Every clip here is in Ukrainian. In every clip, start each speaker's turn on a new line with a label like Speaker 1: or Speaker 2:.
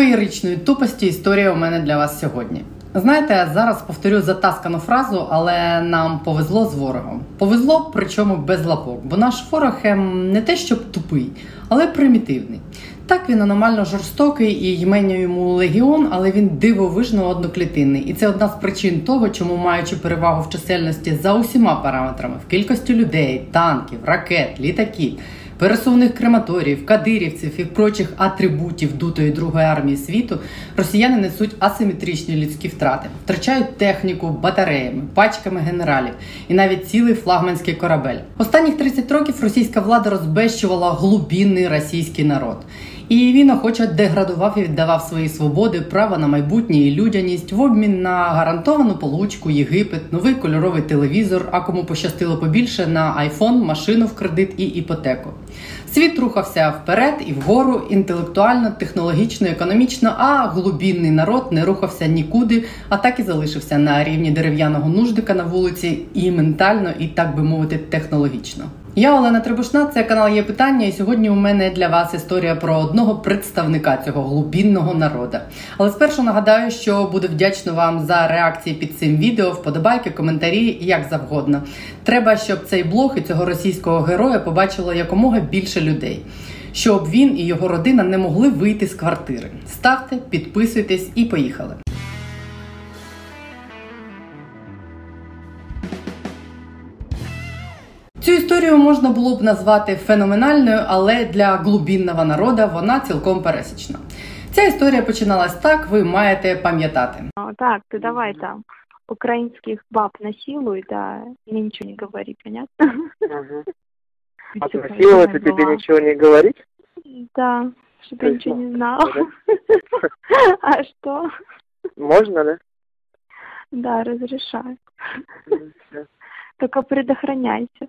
Speaker 1: Феєричної тупості історія у мене для вас сьогодні. Знаєте, зараз повторю затаскану фразу, але нам повезло з ворогом. Повезло, причому без лапок, бо наш ворог ем, не те, щоб тупий, але примітивний. Так він аномально жорстокий і ймення йому легіон, але він дивовижно одноклітинний. І це одна з причин того, чому маючи перевагу в чисельності за усіма параметрами в кількості людей, танків, ракет, літаків пересувних крематоріїв, кадирівців і прочих атрибутів дутої другої армії світу, росіяни несуть асиметричні людські втрати, втрачають техніку батареями, пачками генералів і навіть цілий флагманський корабель. Останніх 30 років російська влада розбещувала глубінний російський народ. І він охоче деградував і віддавав свої свободи, право на майбутнє і людяність в обмін на гарантовану получку, Єгипет, новий кольоровий телевізор. А кому пощастило побільше на айфон, машину в кредит і іпотеку. Світ рухався вперед і вгору, інтелектуально, технологічно, економічно, а глубінний народ не рухався нікуди, а так і залишився на рівні дерев'яного нуждика на вулиці, і ментально, і так би мовити, технологічно. Я Олена Требушна, це канал є питання, і сьогодні у мене для вас історія про одного представника цього глубінного народу. Але спершу нагадаю, що буду вдячна вам за реакції під цим відео, вподобайки, коментарі, як завгодно. Треба, щоб цей блог і цього російського героя побачило якомога більше людей. Щоб він і його родина не могли вийти з квартири. Ставте, підписуйтесь і поїхали. Історію можна було б назвати феноменальною, але для глубінного народу вона цілком пересічна. Ця історія починалась так, ви маєте пам'ятати.
Speaker 2: Так, ти давай там українських баб насилуй, да, и ничего не говори, понятно?
Speaker 3: Угу. А насиловать тебе ничего не говорить?
Speaker 2: Да, чтобы я ничего не знала. А что?
Speaker 3: Можно, да?
Speaker 2: Да, разрешаю. Только предохраняйся.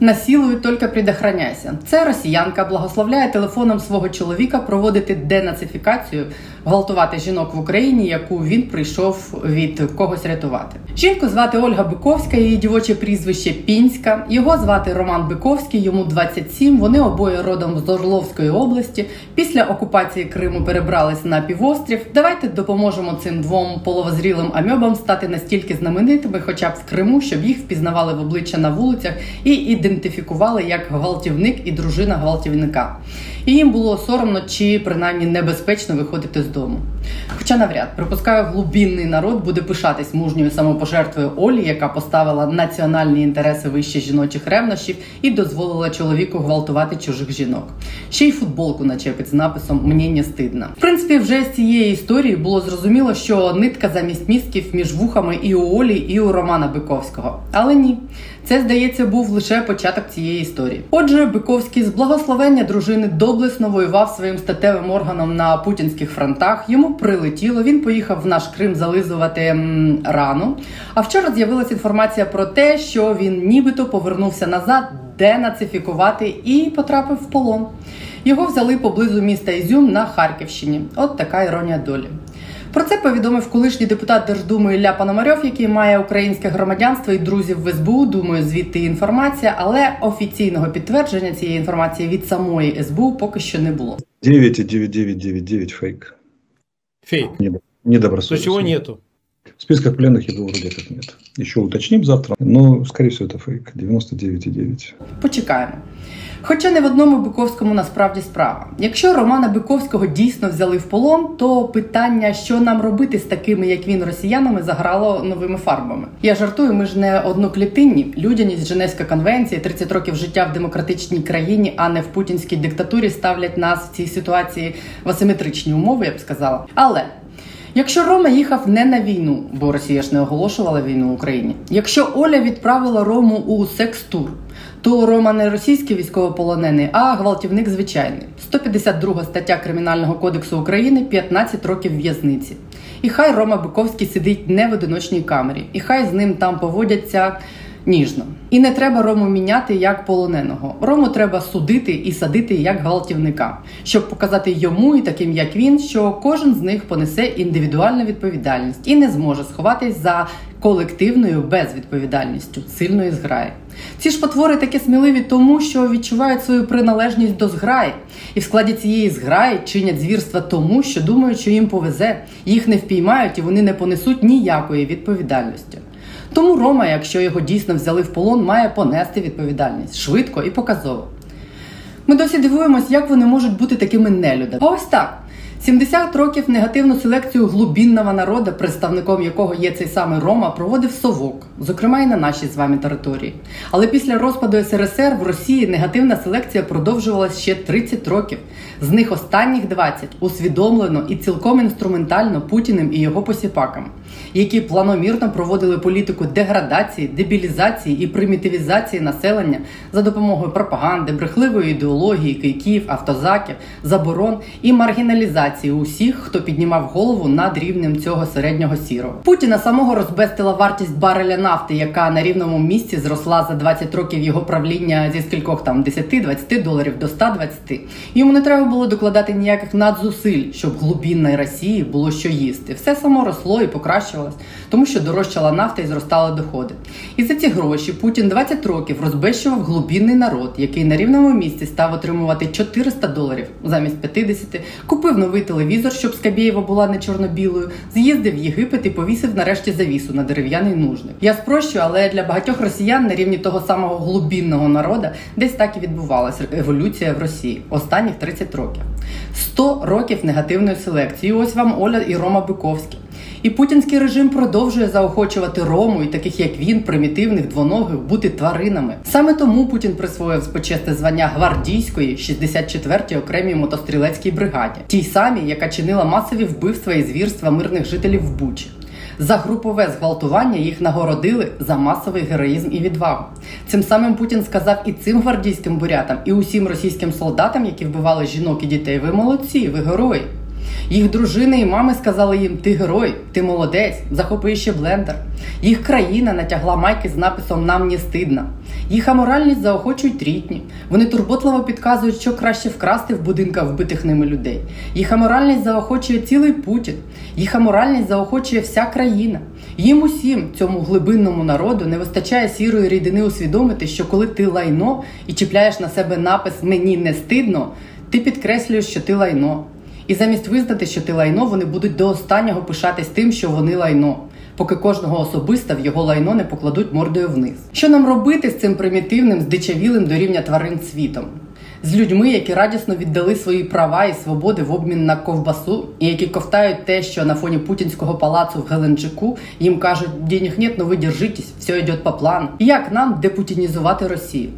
Speaker 1: Насілую тільки предохраняйся. Це росіянка благословляє телефоном свого чоловіка проводити денацифікацію, гвалтувати жінок в Україні, яку він прийшов від когось рятувати. Жінку звати Ольга Биковська, її дівоче прізвище Пінська. Його звати Роман Биковський, йому 27, Вони обоє родом з Орловської області. Після окупації Криму перебрались на півострів. Давайте допоможемо цим двом половозрілим амьобам стати настільки знаменитими, хоча б в Криму, щоб їх впізнавали в обличчя на вулицях і ідентифікували як гвалтівник і дружина гвалтівника. І їм було соромно чи принаймні небезпечно виходити з дому. Хоча навряд припускаю, глубінний народ буде пишатись мужньою самопожертвою Олі, яка поставила національні інтереси вище жіночих ревнощів і дозволила чоловіку гвалтувати чужих жінок. Ще й футболку начепить з написом Мені не стидно. В принципі, вже з цієї історії було зрозуміло, що нитка замість містків між вухами і у Олі, і у Романа Биковського. Але ні. Це, здається, був лише початок цієї історії. Отже, Биковський з благословення дружини доблесно воював своїм статевим органом на путінських фронтах. Йому прилетіло. Він поїхав в наш Крим зализувати рану. А вчора з'явилася інформація про те, що він нібито повернувся назад, денацифікувати і потрапив в полон. Його взяли поблизу міста Ізюм на Харківщині. От така іронія долі. Про це повідомив колишній депутат Держдуми Ілля Пономарьов, який має українське громадянство і друзів в СБУ. Думаю, звідти інформація, але офіційного підтвердження цієї інформації від самої СБУ поки що не було.
Speaker 4: 9,9999 фейк.
Speaker 5: Фейк.
Speaker 4: Недобросовестный.
Speaker 5: То
Speaker 4: есть
Speaker 5: его нету?
Speaker 4: В списках пленных его вроде как нет. Еще уточним завтра. Но, скорее всего, это фейк. 99,9.
Speaker 1: Почекаємо. Хоча не в одному Биковському насправді справа. Якщо Романа Биковського дійсно взяли в полон, то питання, що нам робити з такими, як він, росіянами, заграло новими фарбами. Я жартую, ми ж не одноклітинні. Людяність Женевська конвенція, 30 років життя в демократичній країні, а не в путінській диктатурі, ставлять нас в цій ситуації в асиметричні умови, я б сказала. Але Якщо Рома їхав не на війну, бо Росія ж не оголошувала війну Україні. Якщо Оля відправила Рому у секс-тур, то Рома не російський військовополонений, а гвалтівник звичайний. 152 стаття Кримінального кодексу України 15 років в'язниці. І хай Рома Биковський сидить не в одиночній камері, і хай з ним там поводяться ніжно. І не треба рому міняти як полоненого. Рому треба судити і садити як гвалтівника, щоб показати йому і таким як він, що кожен з них понесе індивідуальну відповідальність і не зможе сховатись за колективною безвідповідальністю сильної зграї. Ці ж потвори такі сміливі, тому що відчувають свою приналежність до зграї, і в складі цієї зграї чинять звірства тому, що думають, що їм повезе, їх не впіймають і вони не понесуть ніякої відповідальності. Тому Рома, якщо його дійсно взяли в полон, має понести відповідальність швидко і показово. Ми досі дивуємось, як вони можуть бути такими нелюдами. А ось так. 70 років негативну селекцію глубінного народу, представником якого є цей самий Рома, проводив совок, зокрема і на нашій з вами території. Але після розпаду СРСР в Росії негативна селекція продовжувалася ще 30 років. З них останніх 20 усвідомлено і цілком інструментально Путіним і його посіпаками, які планомірно проводили політику деградації, дебілізації і примітивізації населення за допомогою пропаганди, брехливої ідеології, кийків, автозаків, заборон і маргіналізації усіх, хто піднімав голову над рівнем цього середнього сірого. Путіна самого розбестила вартість бареля нафти, яка на рівному місці зросла за 20 років його правління зі скількох там 10-20 доларів до 120. Йому не треба було докладати ніяких надзусиль, щоб глубінної Росії було що їсти. Все само росло і покращувалось, тому що дорожчала нафта і зростали доходи. І за ці гроші Путін 20 років розбещував глубінний народ, який на рівному місці став отримувати 400 доларів замість 50, купив новий телевізор, щоб Скабєєва була не чорно-білою, з'їздив в Єгипет і повісив нарешті завісу на дерев'яний нужник. Я спрощую, але для багатьох росіян на рівні того самого глубінного народа десь так і відбувалася еволюція в Росії останніх 30 років. 100 років негативної селекції. Ось вам Оля і Рома Биковські. І путінський режим продовжує заохочувати Рому і таких як він, примітивних двоногих, бути тваринами. Саме тому Путін присвоїв спочесте звання гвардійської 64-й окремій мотострілецькій бригаді, тій самій, яка чинила масові вбивства і звірства мирних жителів в Бучі. За групове зґвалтування їх нагородили за масовий героїзм і відвагу. Цим самим Путін сказав і цим гвардійським бурятам, і усім російським солдатам, які вбивали жінок і дітей. Ви молодці, ви герої. Їх дружини і мами сказали їм: Ти герой, ти молодець, захопи ще блендер. Їх країна натягла майки з написом Нам не стидно. Їх аморальність заохочують рідні. Вони турботливо підказують, що краще вкрасти в будинках вбитих ними людей. Їх аморальність заохочує цілий Путін. Їх аморальність заохочує вся країна. Їм усім, цьому глибинному народу, не вистачає сірої рідини усвідомити, що коли ти лайно і чіпляєш на себе напис Мені не стидно, ти підкреслюєш, що ти лайно. І замість визнати, що ти лайно, вони будуть до останнього пишатись тим, що вони лайно, поки кожного особиста в його лайно не покладуть мордою вниз. Що нам робити з цим примітивним, здичавілим до рівня тварин світом? З людьми, які радісно віддали свої права і свободи в обмін на ковбасу, і які ковтають те, що на фоні путінського палацу в Геленджику їм кажуть, денег нет, но ви держитесь, все йде по плану. Як нам депутінізувати Росію?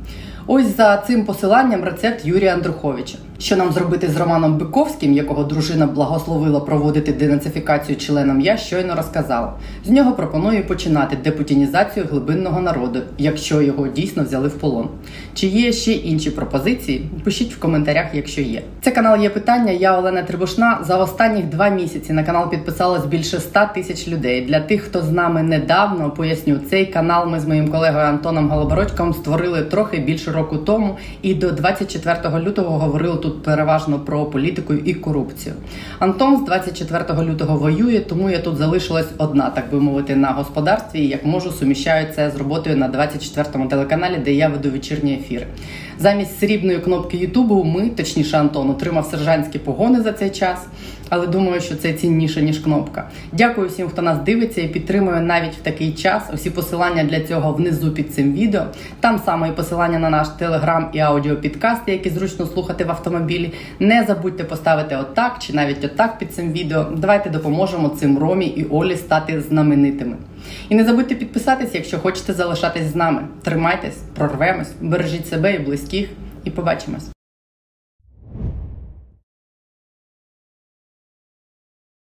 Speaker 1: Ось за цим посиланням рецепт Юрія Андруховича. Що нам зробити з Романом Биковським, якого дружина благословила проводити денацифікацію членам, я щойно розказала. З нього пропоную починати депутінізацію глибинного народу, якщо його дійсно взяли в полон. Чи є ще інші пропозиції? Пишіть в коментарях, якщо є. Це канал є питання. Я Олена Трибушна. За останніх два місяці на канал підписалось більше 100 тисяч людей. Для тих, хто з нами недавно, поясню, цей канал ми з моїм колегою Антоном Голобородьком створили трохи більше року тому, і до 24 лютого говорили тут тут переважно про політику і корупцію. Антон з 24 лютого воює, тому я тут залишилась одна, так би мовити, на господарстві. і Як можу, суміщаю це з роботою на 24-му телеканалі, де я веду вечірні ефіри. Замість срібної кнопки Ютубу ми, точніше, Антон, отримав сержантські погони за цей час, але думаю, що це цінніше ніж кнопка. Дякую всім, хто нас дивиться і підтримує навіть в такий час. Усі посилання для цього внизу під цим відео. Там саме і посилання на наш телеграм і аудіопідкасти, які зручно слухати в автомобілі. Не забудьте поставити отак чи навіть отак під цим відео. Давайте допоможемо цим Ромі і Олі стати знаменитими. І не забудьте підписатись, якщо хочете залишатись з нами. Тримайтесь, прорвемось, бережіть себе і близьких, і побачимось.